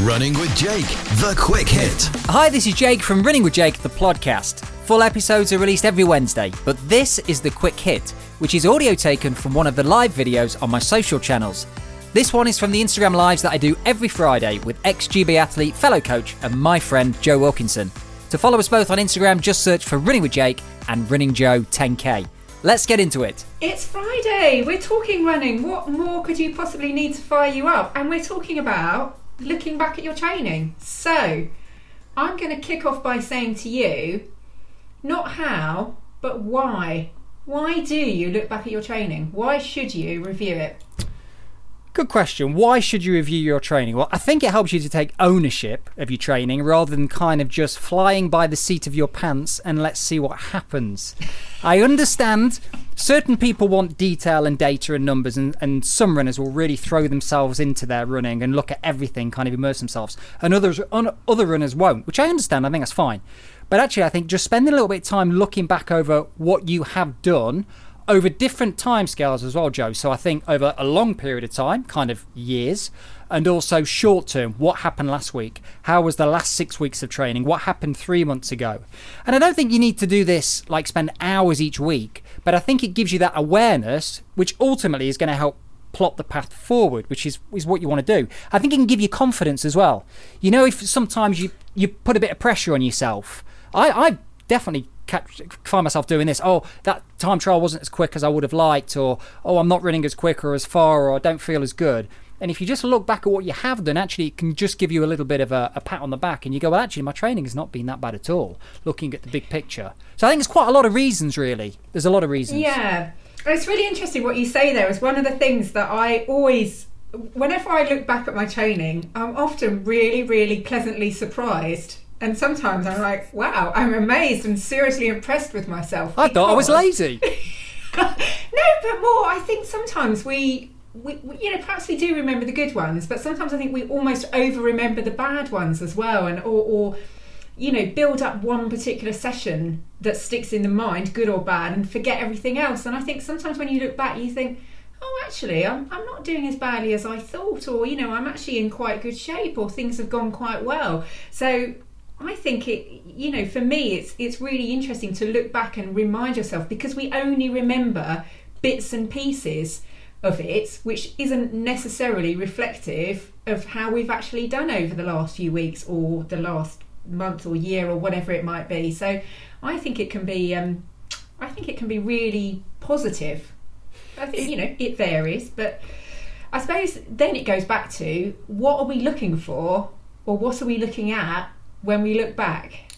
Running with Jake, the quick hit. Hi, this is Jake from Running with Jake, the podcast. Full episodes are released every Wednesday, but this is the quick hit, which is audio taken from one of the live videos on my social channels. This one is from the Instagram lives that I do every Friday with ex GB athlete, fellow coach, and my friend Joe Wilkinson. To follow us both on Instagram, just search for Running with Jake and Running Joe 10K. Let's get into it. It's Friday. We're talking running. What more could you possibly need to fire you up? And we're talking about looking back at your training. So, I'm going to kick off by saying to you not how, but why. Why do you look back at your training? Why should you review it? Good question. Why should you review your training? Well, I think it helps you to take ownership of your training rather than kind of just flying by the seat of your pants and let's see what happens. I understand certain people want detail and data and numbers, and, and some runners will really throw themselves into their running and look at everything, kind of immerse themselves, and others un, other runners won't, which I understand. I think that's fine. But actually, I think just spending a little bit of time looking back over what you have done over different time scales as well, Joe. So I think over a long period of time, kind of years, and also short term, what happened last week? How was the last six weeks of training? What happened three months ago? And I don't think you need to do this like spend hours each week, but I think it gives you that awareness, which ultimately is going to help plot the path forward, which is, is what you want to do. I think it can give you confidence as well. You know, if sometimes you, you put a bit of pressure on yourself, I, I definitely catch, find myself doing this. Oh, that time trial wasn't as quick as I would have liked, or oh, I'm not running as quick or as far, or I don't feel as good. And if you just look back at what you have done, actually, it can just give you a little bit of a, a, pat on the back, and you go, well, actually, my training has not been that bad at all. Looking at the big picture, so I think it's quite a lot of reasons. Really, there's a lot of reasons. Yeah, it's really interesting what you say there. Is one of the things that I always, whenever I look back at my training, I'm often really, really pleasantly surprised and sometimes I'm like, wow, I'm amazed and seriously impressed with myself. I thought I was lazy. no, but more, I think sometimes we, we, we, you know, perhaps we do remember the good ones, but sometimes I think we almost over remember the bad ones as well, and or, or you know, build up one particular session that sticks in the mind, good or bad, and forget everything else. And I think sometimes when you look back, you think, oh, actually, I'm, I'm not doing as badly as I thought, or, you know, I'm actually in quite good shape, or things have gone quite well. So I think it, you know, for me, it's it's really interesting to look back and remind yourself because we only remember bits and pieces of it, which isn't necessarily reflective of how we've actually done over the last few weeks or the last month or year or whatever it might be. So, I think it can be, um, I think it can be really positive. I think you know it varies, but I suppose then it goes back to what are we looking for, or what are we looking at when we look back?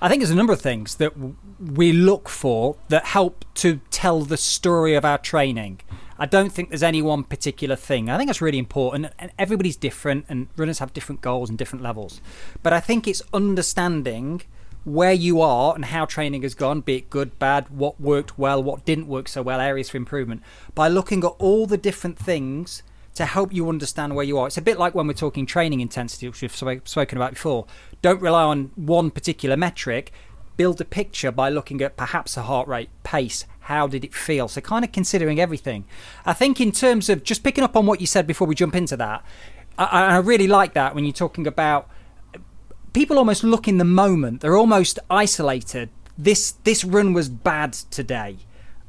I think there's a number of things that we look for that help to tell the story of our training. I don't think there's any one particular thing. I think that's really important, and everybody's different, and runners have different goals and different levels. But I think it's understanding where you are and how training has gone, be it good, bad, what worked well, what didn't work so well, areas for improvement, by looking at all the different things to help you understand where you are. It's a bit like when we're talking training intensity, which we've spoken about before. Don't rely on one particular metric. Build a picture by looking at perhaps a heart rate, pace, how did it feel? So, kind of considering everything. I think, in terms of just picking up on what you said before we jump into that, I, I really like that when you're talking about people almost look in the moment, they're almost isolated. This, this run was bad today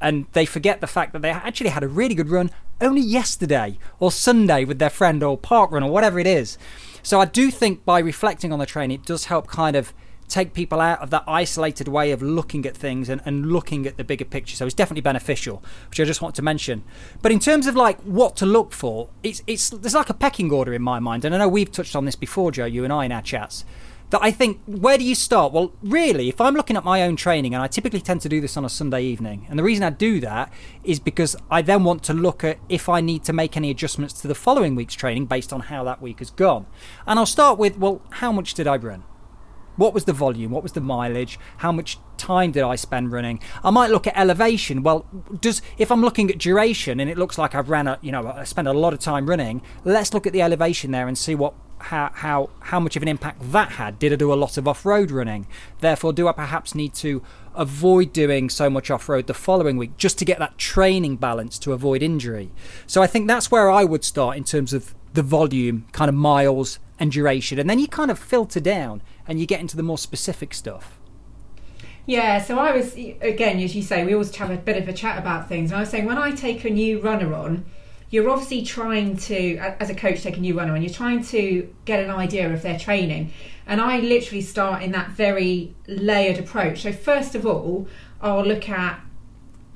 and they forget the fact that they actually had a really good run only yesterday or Sunday with their friend or park run or whatever it is. So I do think by reflecting on the train, it does help kind of take people out of that isolated way of looking at things and, and looking at the bigger picture. So it's definitely beneficial, which I just want to mention. But in terms of like what to look for, it's it's there's like a pecking order in my mind. And I know we've touched on this before, Joe, you and I in our chats that I think, where do you start? Well, really, if I'm looking at my own training, and I typically tend to do this on a Sunday evening, and the reason I do that is because I then want to look at if I need to make any adjustments to the following week's training based on how that week has gone. And I'll start with, well, how much did I run? What was the volume? What was the mileage? How much time did I spend running? I might look at elevation. Well, does if I'm looking at duration and it looks like I've ran a, you know, I spent a lot of time running, let's look at the elevation there and see what how how how much of an impact that had. Did I do a lot of off-road running? Therefore, do I perhaps need to avoid doing so much off-road the following week just to get that training balance to avoid injury? So I think that's where I would start in terms of the volume, kind of miles and duration, and then you kind of filter down and you get into the more specific stuff. Yeah, so I was again, as you say, we always have a bit of a chat about things. And I was saying when I take a new runner on, you're obviously trying to, as a coach, take a new runner on, you're trying to get an idea of their training. And I literally start in that very layered approach. So first of all, I'll look at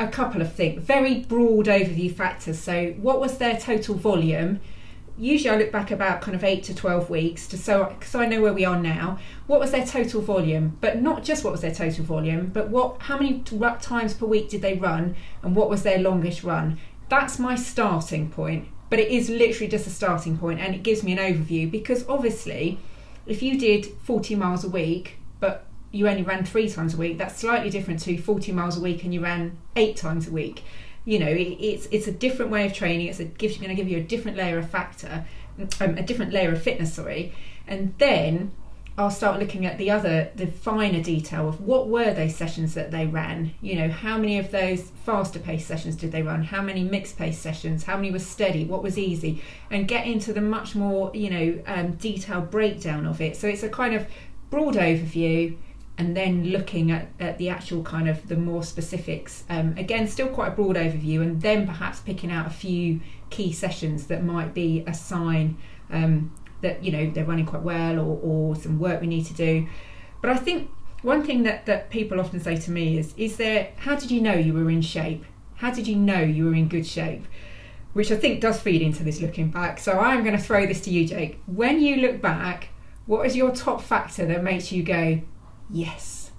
a couple of things, very broad overview factors. So what was their total volume? Usually I look back about kind of eight to 12 weeks to so, so I know where we are now. What was their total volume? But not just what was their total volume, but what, how many times per week did they run and what was their longest run? That's my starting point. But it is literally just a starting point and it gives me an overview because obviously if you did 40 miles a week, but you only ran three times a week, that's slightly different to 40 miles a week and you ran eight times a week you know, it, it's it's a different way of training. It's a gives going to give you a different layer of factor, um, a different layer of fitness. Sorry, and then I'll start looking at the other, the finer detail of what were those sessions that they ran. You know, how many of those faster pace sessions did they run? How many mixed pace sessions? How many were steady? What was easy? And get into the much more, you know, um, detailed breakdown of it. So it's a kind of broad overview and then looking at, at the actual kind of the more specifics. Um, again, still quite a broad overview, and then perhaps picking out a few key sessions that might be a sign um, that you know they're running quite well, or, or some work we need to do. But I think one thing that, that people often say to me is, is there? How did you know you were in shape? How did you know you were in good shape? Which I think does feed into this looking back. So I'm going to throw this to you, Jake. When you look back, what is your top factor that makes you go, Yes.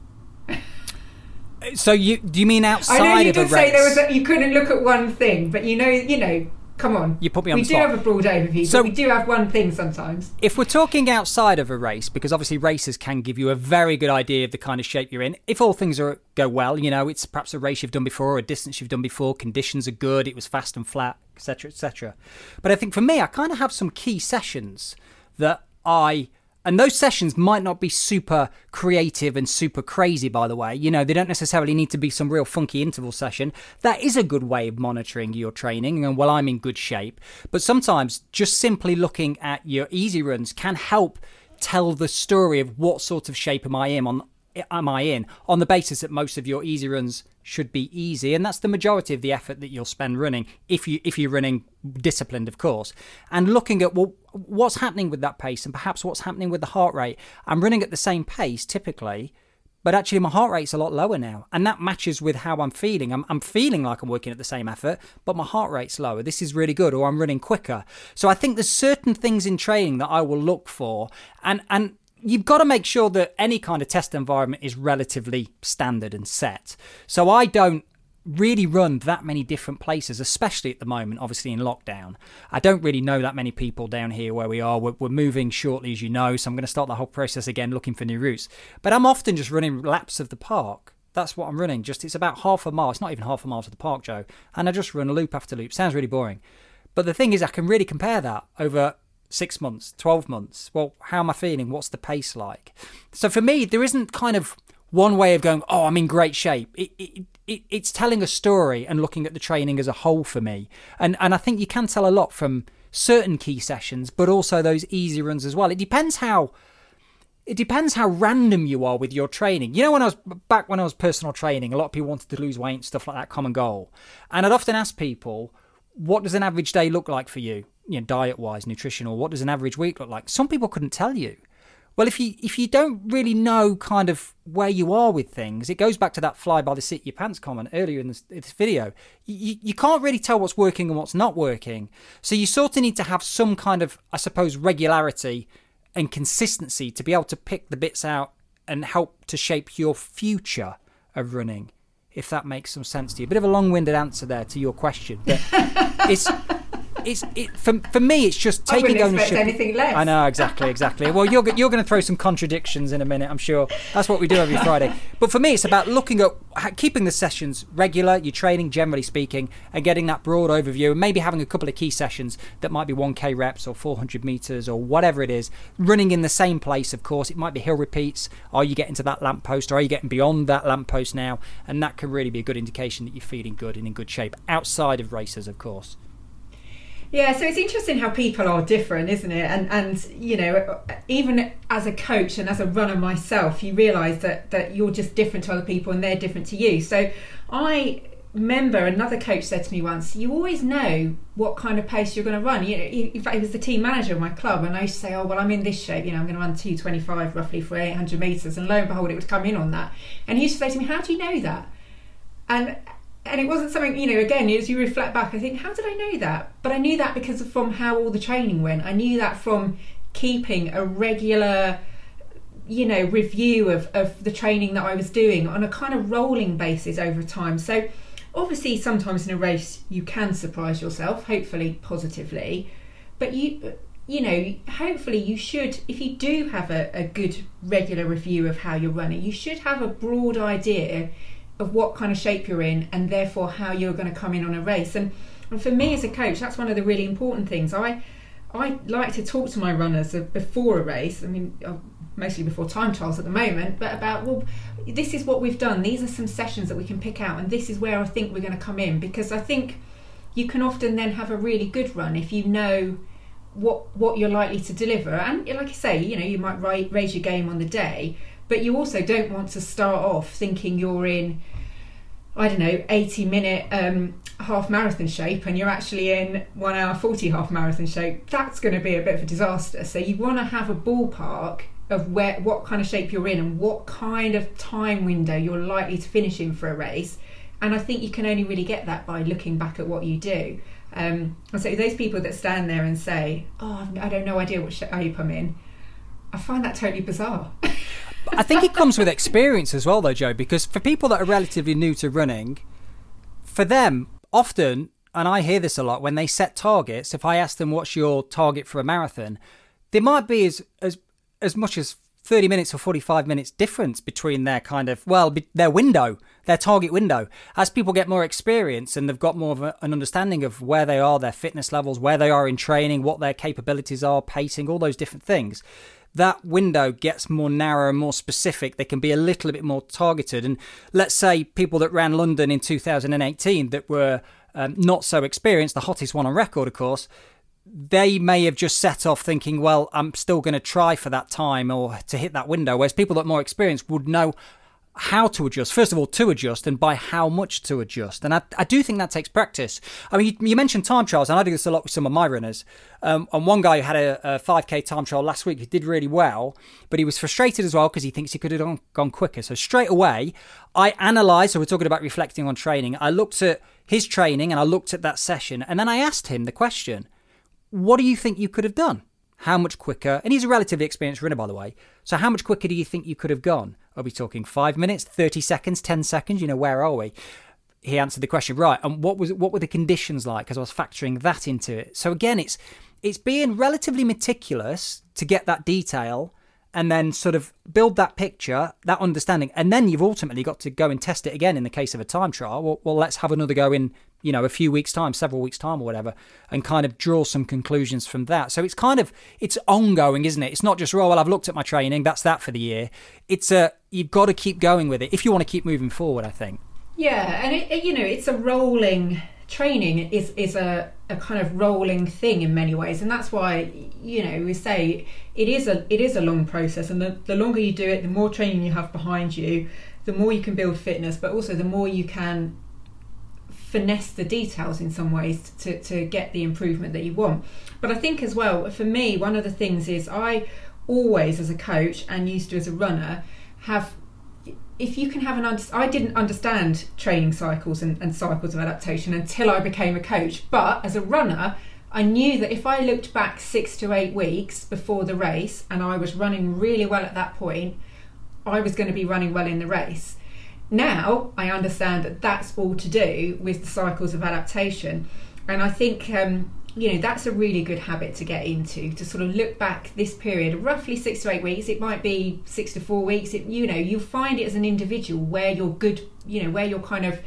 so you do you mean outside? I know you did say there was a, you couldn't look at one thing, but you know you know. Come on, you put me on. We do have a broad overview, so we do have one thing sometimes. If we're talking outside of a race, because obviously races can give you a very good idea of the kind of shape you're in. If all things are go well, you know it's perhaps a race you've done before, or a distance you've done before. Conditions are good. It was fast and flat, etc., etc. But I think for me, I kind of have some key sessions that I and those sessions might not be super creative and super crazy, by the way. You know, they don't necessarily need to be some real funky interval session. That is a good way of monitoring your training and well, I'm in good shape. But sometimes just simply looking at your easy runs can help tell the story of what sort of shape am I in on am I in on the basis that most of your easy runs should be easy and that's the majority of the effort that you'll spend running if you if you're running disciplined of course. And looking at well what's happening with that pace and perhaps what's happening with the heart rate I'm running at the same pace typically but actually my heart rate's a lot lower now and that matches with how i'm feeling. I'm, I'm feeling like i'm working at the same effort but my heart rate's lower. This is really good or i'm running quicker. So i think there's certain things in training that i will look for and and you've got to make sure that any kind of test environment is relatively standard and set. So I don't really run that many different places, especially at the moment, obviously in lockdown. I don't really know that many people down here where we are. We're, we're, moving shortly, as you know, so I'm going to start the whole process again looking for new routes. But I'm often just running laps of the park. That's what I'm running. Just it's about half a mile. It's not even half a mile to the park, Joe. And I just run a loop after loop. Sounds really boring. But the thing is, I can really compare that over six months, 12 months. Well, how am I feeling? What's the pace like? So for me, there isn't kind of one way of going, oh, I'm in great shape. It, it, it, it's telling a story and looking at the training as a whole for me. And, and I think you can tell a lot from certain key sessions, but also those easy runs as well. It depends how. It depends how random you are with your training. You know, when I was back when I was personal training, a lot of people wanted to lose weight, and stuff like that, common goal. And I'd often ask people, what does an average day look like for you? You know, diet wise, nutritional. What does an average week look like? Some people couldn't tell you. Well, if you if you don't really know kind of where you are with things, it goes back to that fly by the seat of your pants comment earlier in this, this video. You, you can't really tell what's working and what's not working. So you sort of need to have some kind of, I suppose, regularity and consistency to be able to pick the bits out and help to shape your future of running if that makes some sense to you. A bit of a long-winded answer there to your question, but it's it's it, for, for me it's just taking I ownership anything less. i know exactly exactly. Well you're, you're going to throw some contradictions in a minute i'm sure. That's what we do every friday. But for me it's about looking at keeping the sessions regular your training generally speaking and getting that broad overview and maybe having a couple of key sessions that might be 1k reps or 400 meters or whatever it is running in the same place of course. It might be hill repeats. Are you getting to that lamppost or are you getting beyond that lamppost now? And that can really be a good indication that you're feeling good and in good shape outside of races of course Yeah, so it's interesting how people are different, isn't it? And and you know, even as a coach and as a runner myself, you realise that that you're just different to other people and they're different to you. So I remember another coach said to me once, "You always know what kind of pace you're going to run." You know, in fact, he was the team manager of my club, and I used to say, "Oh, well, I'm in this shape. You know, I'm going to run 225 roughly for 800 meters," and lo and behold, it would come in on that. And he used to say to me, "How do you know that?" And and it wasn't something you know again as you reflect back i think how did i know that? But i knew that because of from how all the training went. I knew that from keeping a regular you know review of, of the training that i was doing on a kind of rolling basis over time. So obviously sometimes in a race you can surprise yourself hopefully positively. But you you know hopefully you should if you do have a, a good regular review of how you're running you should have a broad idea of what kind of shape you're in and therefore how you're going to come in on a race. And, and for me as a coach, that's one of the really important things. I I like to talk to my runners before a race. I mean, uh, mostly before time trials at the moment, but about well, this is what we've done. These are some sessions that we can pick out, and this is where I think we're going to come in because I think you can often then have a really good run if you know what what you're likely to deliver. And like I say, you know, you might raise your game on the day, but you also don't want to start off thinking you're in I don't know, 80 minute um, half marathon shape and you're actually in one hour 40 half marathon shape, that's going to be a bit of a disaster. So you want to have a ballpark of where what kind of shape you're in and what kind of time window you're likely to finish in for a race. And I think you can only really get that by looking back at what you do. Um, and so those people that stand there and say, "Oh, I don't know idea what shape I'm in," I find that totally bizarre. I think it comes with experience as well, though, Joe, because for people that are relatively new to running, for them, often, and I hear this a lot, when they set targets, if I ask them what's your target for a marathon, there might be as, as, as much as 30 minutes or 45 minutes difference between their kind of, well, their window, their target window. As people get more experience and they've got more of a, an understanding of where they are, their fitness levels, where they are in training, what their capabilities are, pacing, all those different things, that window gets more narrow and more specific. They can be a little bit more targeted. And let's say people that ran London in 2018 that were um, not so experienced, the hottest one on record, of course, they may have just set off thinking, well, I'm still going to try for that time or to hit that window. Whereas people that are more experienced would know how to adjust. First of all, to adjust and by how much to adjust. And I, I do think that takes practice. I mean, you, you mentioned time trials, and I do this a lot with some of my runners. Um, and one guy who had a, a, 5k time trial last week he did really well, but he was frustrated as well because he thinks he could have gone, gone quicker. So straight away, I analysed. So we're talking about reflecting on training. I looked at his training and I looked at that session, and then I asked him the question: What do you think you could have done? How much quicker? And he's a relatively experienced runner, by the way. So how much quicker do you think you could have gone? Are we talking five minutes, 30 seconds, 10 seconds? You know, where are we? He answered the question right. And what was what were the conditions like? Because I was factoring that into it. So again, it's it's being relatively meticulous to get that detail and then sort of build that picture, that understanding, and then you've ultimately got to go and test it again in the case of a time trial. Well, well, let's have another go in, you know, a few weeks' time, several weeks' time, or whatever, and kind of draw some conclusions from that. So it's kind of it's ongoing, isn't it? It's not just oh well, I've looked at my training, that's that for the year. It's a you've got to keep going with it if you want to keep moving forward. I think. Yeah, and it, you know, it's a rolling training is is a, a kind of rolling thing in many ways and that's why you know we say it is a it is a long process and the, the longer you do it the more training you have behind you the more you can build fitness but also the more you can finesse the details in some ways to, to get the improvement that you want. But i think as well for me one of the things is i always as a coach and used to as a runner have if you can have an under- I didn't understand training cycles and, and cycles of adaptation until I became a coach. But as a runner, I knew that if I looked back six to eight weeks before the race and I was running really well at that point, I was going to be running well in the race. Now I understand that that's all to do with the cycles of adaptation. And I think um, you know that's a really good habit to get into to sort of look back this period roughly six to eight weeks. It might be six to four weeks. It, you know you'll find it as an individual where your good you know where your kind of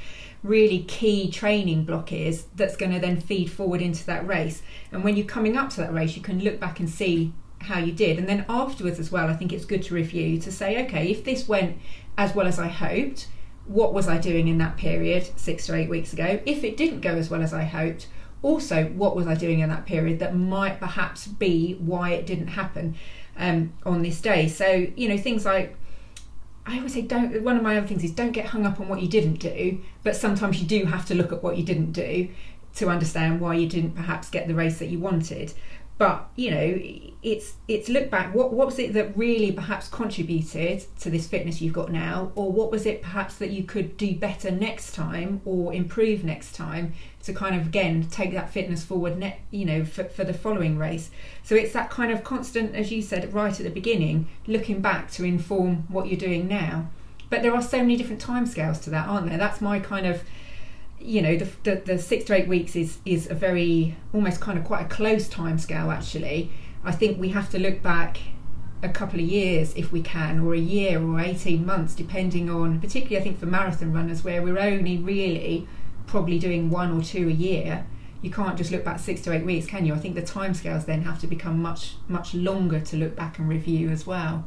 really key training block is that's going to then feed forward into that race. And when you're coming up to that race you can look back and see how you did. And then afterwards as well i think it's good to review to say okay if this went as well as i hoped what was i doing in that period six to eight weeks ago? If it didn't go as well as i hoped also what was I doing in that period that might perhaps be why it didn't happen um, on this day. So you know things like. I always say don't one of my other things is don't get hung up on what you didn't do, but sometimes you do have to look at what you didn't do to understand why you didn't perhaps get the race that you wanted but you know it's it's look back what what was it that really perhaps contributed to this fitness you've got now? Or what was it perhaps that you could do better next time or improve next time to kind of again take that fitness forward net you know for, for the following race? So it's that kind of constant as you said right at the beginning looking back to inform what you're doing now. But there are so many different timescales to that aren't there? That's my kind of you know the, the, the six to eight weeks is is a very almost kind of quite a close time scale actually. I think we have to look back a couple of years if we can or a year or 18 months depending on particularly i think for marathon runners where we're only really probably doing one or two a year. You can't just look back six to eight weeks can you? I think the timescales then have to become much much longer to look back and review as well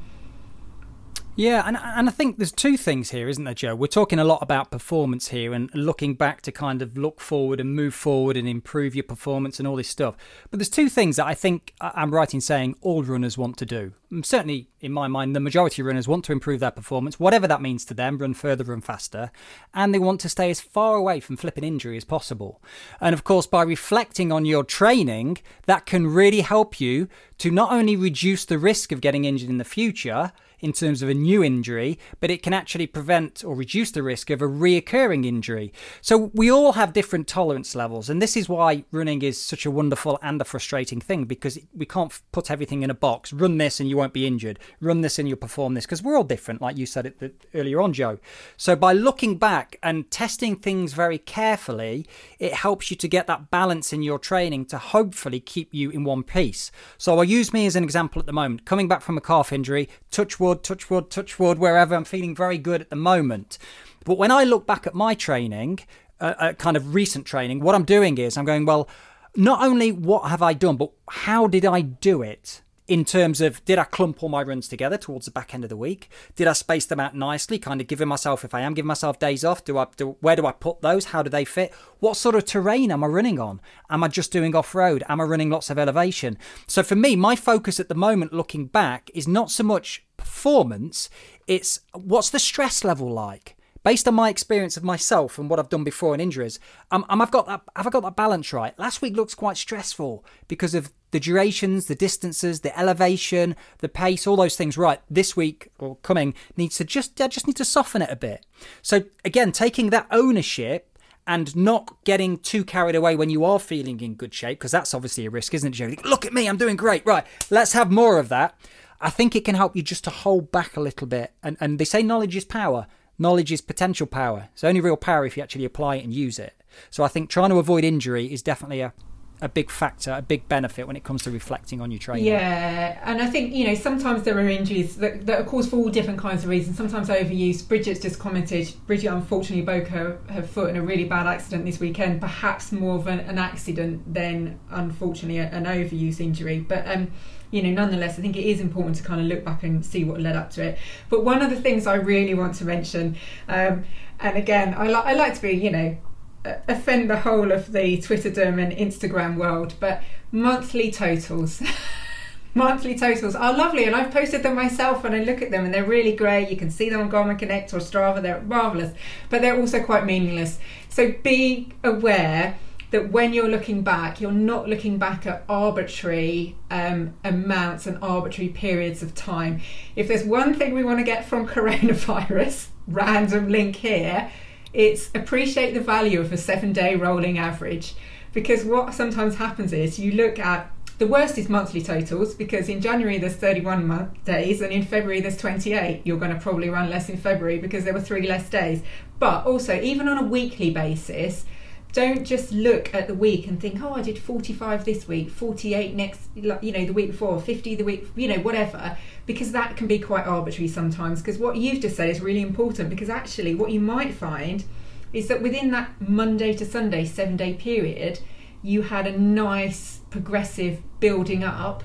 yeah, and and I think there's two things here, isn't there, Joe? We're talking a lot about performance here and looking back to kind of look forward and move forward and improve your performance and all this stuff. But there's two things that I think I'm right in saying all runners want to do. Mm, certainly, in my mind, the majority of runners want to improve their performance, whatever that means to them, run further, run faster, and they want to stay as far away from flipping injury as possible. And of course, by reflecting on your training, that can really help you to not only reduce the risk of getting injured in the future in terms of a new injury, but it can actually prevent or reduce the risk of a reoccurring injury. So we all have different tolerance levels, and this is why running is such a wonderful and a frustrating thing because we can't put everything in a box. Run this and you won't be injured. Run this and you'll perform this because we're all different, like you said it earlier on, Joe. So by looking back and testing things very carefully, it helps you to get that balance in your training to hopefully keep you in one piece. So I'll use me as an example at the moment. Coming back from a calf injury, touch wood wood, touch wood, touch wood, wherever. I'm feeling very good at the moment. But when I look back at my training, uh, uh, kind of recent training, what I'm doing is I'm going, well, not only what have I done, but how did I do it? In terms of did I clump all my runs together towards the back end of the week? Did I space them out nicely? Kind of giving myself, if I am giving myself days off, do I do, where do I put those? How do they fit? What sort of terrain am I running on? Am I just doing off road? Am I running lots of elevation? So for me, my focus at the moment, looking back, is not so much performance, it's what's the stress level like? based on my experience of myself and what I've done before in injuries, um, um, I've got that. Have I got that balance right? Last week looks quite stressful because of the durations, the distances, the elevation, the pace, all those things. Right, this week or coming needs to just I just need to soften it a bit. So again, taking that ownership and not getting too carried away when you are feeling in good shape, because that's obviously a risk, isn't it, Joe? Look at me, I'm doing great. Right, let's have more of that. I think it can help you just to hold back a little bit. And, and they say knowledge is power. Knowledge is potential power. It's only real power if you actually apply it and use it. So I think trying to avoid injury is definitely a, a big factor, a big benefit when it comes to reflecting on your training. Yeah, and I think you know sometimes there are injuries that, that are caused for all different kinds of reasons. Sometimes overuse. Bridget's just commented. Bridget unfortunately broke her, her foot in a really bad accident this weekend. Perhaps more of an, an accident than unfortunately an overuse injury. But um, you know, nonetheless, I think it is important to kind of look back and see what led up to it. But one of the things I really want to mention, um, and again, I, li- I like to be, you know, offend the whole of the Twitterdom and Instagram world, but monthly totals. monthly totals are lovely and I've posted them myself and I look at them and they're really great. You can see them on Garmin Connect or Strava, they're marvellous, but they're also quite meaningless. So be aware that when you're looking back, you're not looking back at arbitrary um, amounts and arbitrary periods of time. If there's one thing we want to get from coronavirus, random link here, it's appreciate the value of a seven day rolling average. Because what sometimes happens is you look at the worst is monthly totals because in January there's 31 month days and in February there's 28. You're going to probably run less in February because there were three less days. But also, even on a weekly basis, don't just look at the week and think, oh, I did 45 this week, 48 next, you know, the week before, 50 the week, you know, whatever, because that can be quite arbitrary sometimes. Because what you've just said is really important because actually, what you might find is that within that Monday to Sunday seven day period, you had a nice progressive building up.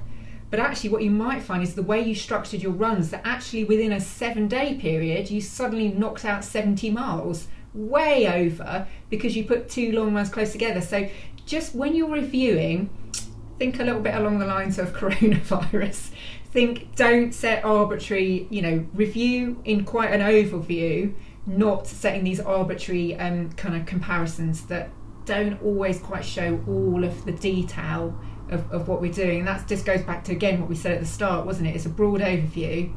But actually, what you might find is the way you structured your runs that actually within a seven day period, you suddenly knocked out 70 miles way over because you put two long runs close together. So just when you're reviewing, think a little bit along the lines of coronavirus. Think, don't set arbitrary, you know, review in quite an overview, not setting these arbitrary um, kind of comparisons that don't always quite show all of the detail of, of what we're doing. And that just goes back to again what we said at the start, wasn't it? It's a broad overview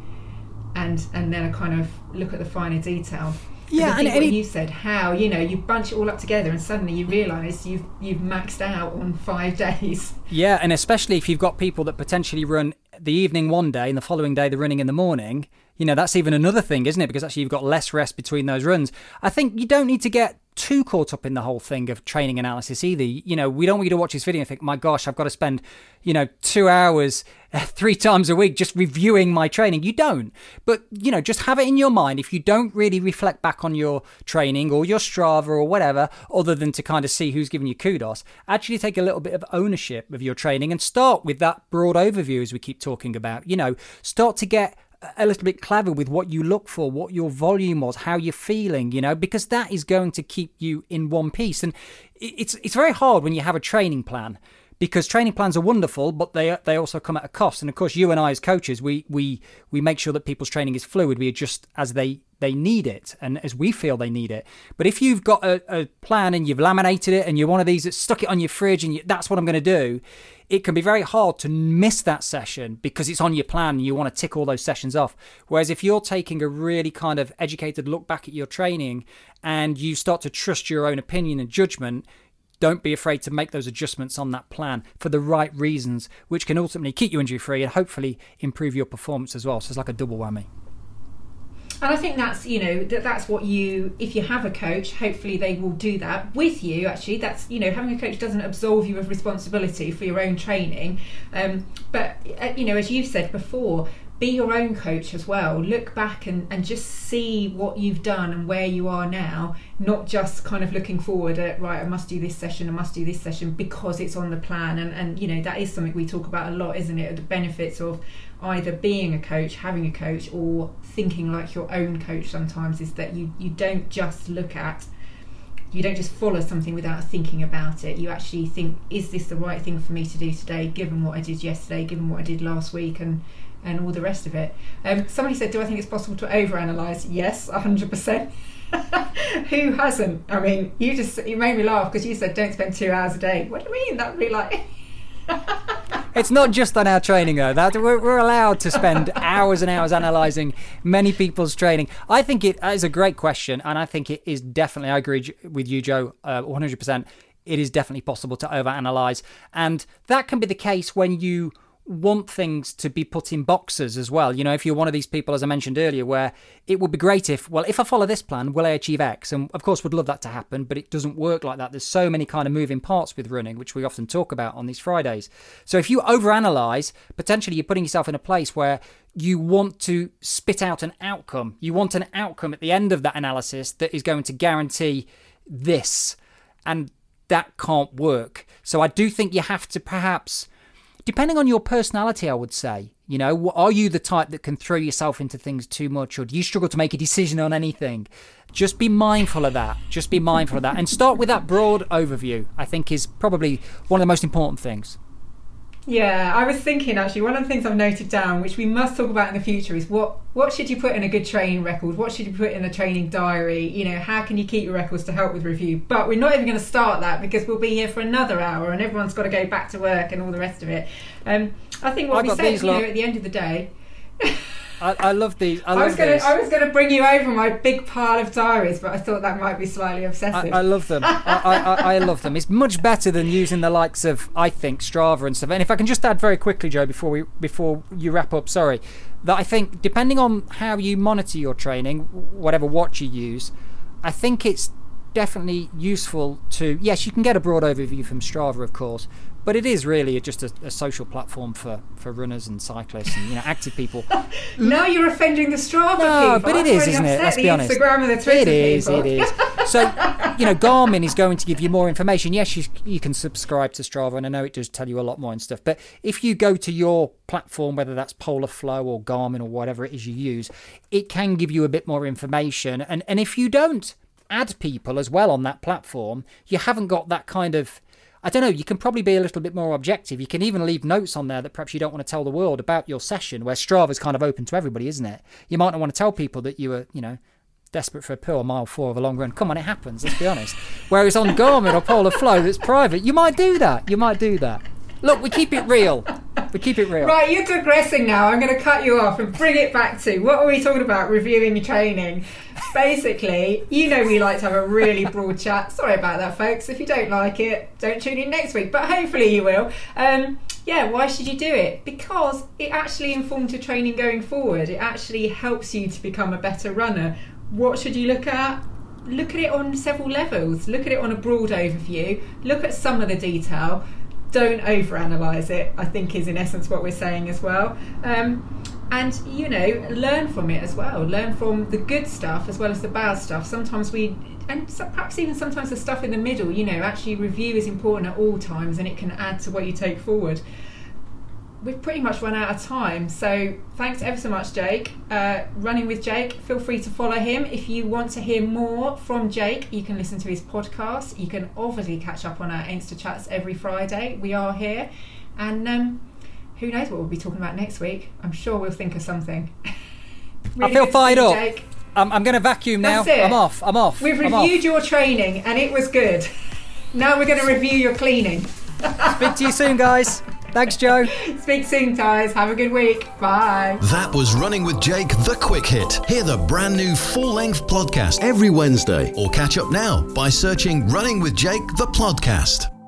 and and then a kind of look at the finer detail. Yeah, and, and, and it- you said, how you know you bunch it all up together, and suddenly you realise you've you've maxed out on five days. Yeah, and especially if you've got people that potentially run the evening one day and the following day they're running in the morning, you know, that's even another thing, isn't it? Because actually you've got less rest between those runs. I think you don't need to get too caught up in the whole thing of training analysis either. You know, we don't want you to watch this video and think, my gosh, I've got to spend, you know, two hours three times a week just reviewing my training. You don't. But, you know, just have it in your mind. If you don't really reflect back on your training or your Strava or whatever, other than to kind of see who's giving you kudos, actually take a little bit of ownership of your training and start with that broad overview as we keep talking about. You know, start to get a little bit clever with what you look for, what your volume was, how you're feeling, you know, because that is going to keep you in one piece. And it's it's very hard when you have a training plan because training plans are wonderful, but they they also come at a cost. And of course, you and I as coaches, we we we make sure that people's training is fluid. We adjust as they they need it and as we feel they need it. But if you've got a, a plan and you've laminated it and you're one of these that stuck it on your fridge and you, that's what I'm going to do, it can be very hard to miss that session because it's on your plan and you want to tick all those sessions off. Whereas if you're taking a really kind of educated look back at your training and you start to trust your own opinion and judgment, don't be afraid to make those adjustments on that plan for the right reasons, which can ultimately keep you injury free and hopefully improve your performance as well. So it's like a double whammy. And I think that's you know that that's what you if you have a coach, hopefully they will do that with you. Actually, that's you know having a coach doesn't absolve you of responsibility for your own training, um, but uh, you know as you've said before. Be your own coach as well. Look back and, and just see what you've done and where you are now, not just kind of looking forward at, right, I must do this session, I must do this session because it's on the plan. And, and you know, that is something we talk about a lot, isn't it? The benefits of either being a coach, having a coach, or thinking like your own coach sometimes is that you, you don't just look at you don't just follow something without thinking about it. You actually think, is this the right thing for me to do today, given what I did yesterday, given what I did last week, and and all the rest of it. Um, somebody said, "Do I think it's possible to overanalyze?" Yes, hundred percent. Who hasn't? I mean, you just you made me laugh because you said, "Don't spend two hours a day." What do you mean? That'd be like. It's not just on our training though. That we're, we're allowed to spend hours and hours analysing many people's training. I think it is a great question, and I think it is definitely. I agree with you, Joe, uh, 100%. It is definitely possible to overanalyze, and that can be the case when you want things to be put in boxes as well. You know, if you're one of these people, as I mentioned earlier, where it would be great if, well, if I follow this plan, will I achieve X? And of course, would love that to happen, but it doesn't work like that. There's so many kind of moving parts with running, which we often talk about on these Fridays. So if you overanalyze, potentially you're putting yourself in a place where you want to spit out an outcome. You want an outcome at the end of that analysis that is going to guarantee this. And that can't work. So I do think you have to perhaps depending on your personality, I would say, you know, are you the type that can throw yourself into things too much or do you struggle to make a decision on anything? Just be mindful of that. Just be mindful of that and start with that broad overview, I think is probably one of the most important things. Yeah, I was thinking actually one of the things I've noted down, which we must talk about in the future, is what what should you put in a good training record? What should you put in a training diary? You know, how can you keep your records to help with review? But we're not even going to start that because we'll be here for another hour, and everyone's got to go back to work and all the rest of it. Um, I think what I we said, you know, at the end of the day. I, I love these. I I, love. I was going to bring you over my big pile of diaries, but I thought that might be slightly obsessive. I, I love them. I I love them. It's much better than using the likes of I think Strava and stuff. And if I can just add very quickly, Joe, before we before you wrap up, sorry, that I think depending on how you monitor your training, whatever watch you use, I think it's definitely useful to. Yes, you can get a broad overview from Strava, of course, but it is really just a, a social platform for, for runners and cyclists and you know active people. now you're offending the Strava No, people. but it is, already isn't it? Let's be honest. Instagram and the Twitter It is, people. it is. So, you know, Garmin is going to give you more information. Yes, you, you can subscribe to Strava, and I know it does tell you a lot more and stuff. But if you go to your platform, whether that's Polar Flow or Garmin or whatever it is you use, it can give you a bit more information. And and if you don't add people as well on that platform, you haven't got that kind of I don't know, you can probably be a little bit more objective. You can even leave notes on there that perhaps you don't want to tell the world about your session, where Strava's kind of open to everybody, isn't it? You might not want to tell people that you were, you know, desperate for a pill mile four of a long run. Come on, it happens, let's be honest. Whereas on Garmin or Polar Flow that's private, you might do that. You might do that. Look, we keep it real. We keep it real. Right, you're digressing now. I'm going to cut you off and bring it back to what are we talking about? Reviewing training. Basically, you know we like to have a really broad chat. Sorry about that, folks. If you don't like it, don't tune in next week. But hopefully you will. Um, yeah, why should you do it? Because it actually informs your training going forward. It actually helps you to become a better runner. What should you look at? Look at it on several levels. Look at it on a broad overview. Look at some of the detail don't overanalyze it i think is in essence what we're saying as well. Um, and you know learn from it as well. Learn from the good stuff as well as the bad stuff. Sometimes we and so perhaps even sometimes the stuff in the middle you know actually review is important at all times and it can add to what you take forward we've pretty much run out of time. So thanks ever so much, Jake. Uh, running with Jake, feel free to follow him. If you want to hear more from Jake, you can listen to his podcast. You can obviously catch up on our Insta chats every Friday. We are here. And um, who knows what we'll be talking about next week? I'm sure we'll think of something. really I feel fired up. Jake. I'm, I'm going to vacuum now. I'm off. I'm off. We've I'm reviewed off. your training and it was good. Now we're going to review your cleaning. Speak to you soon, guys. Thanks, Joe. Speak soon, guys. Have a good week. Bye. That was Running with Jake, the quick hit. Hear the brand new full length podcast every Wednesday, or catch up now by searching Running with Jake, the podcast.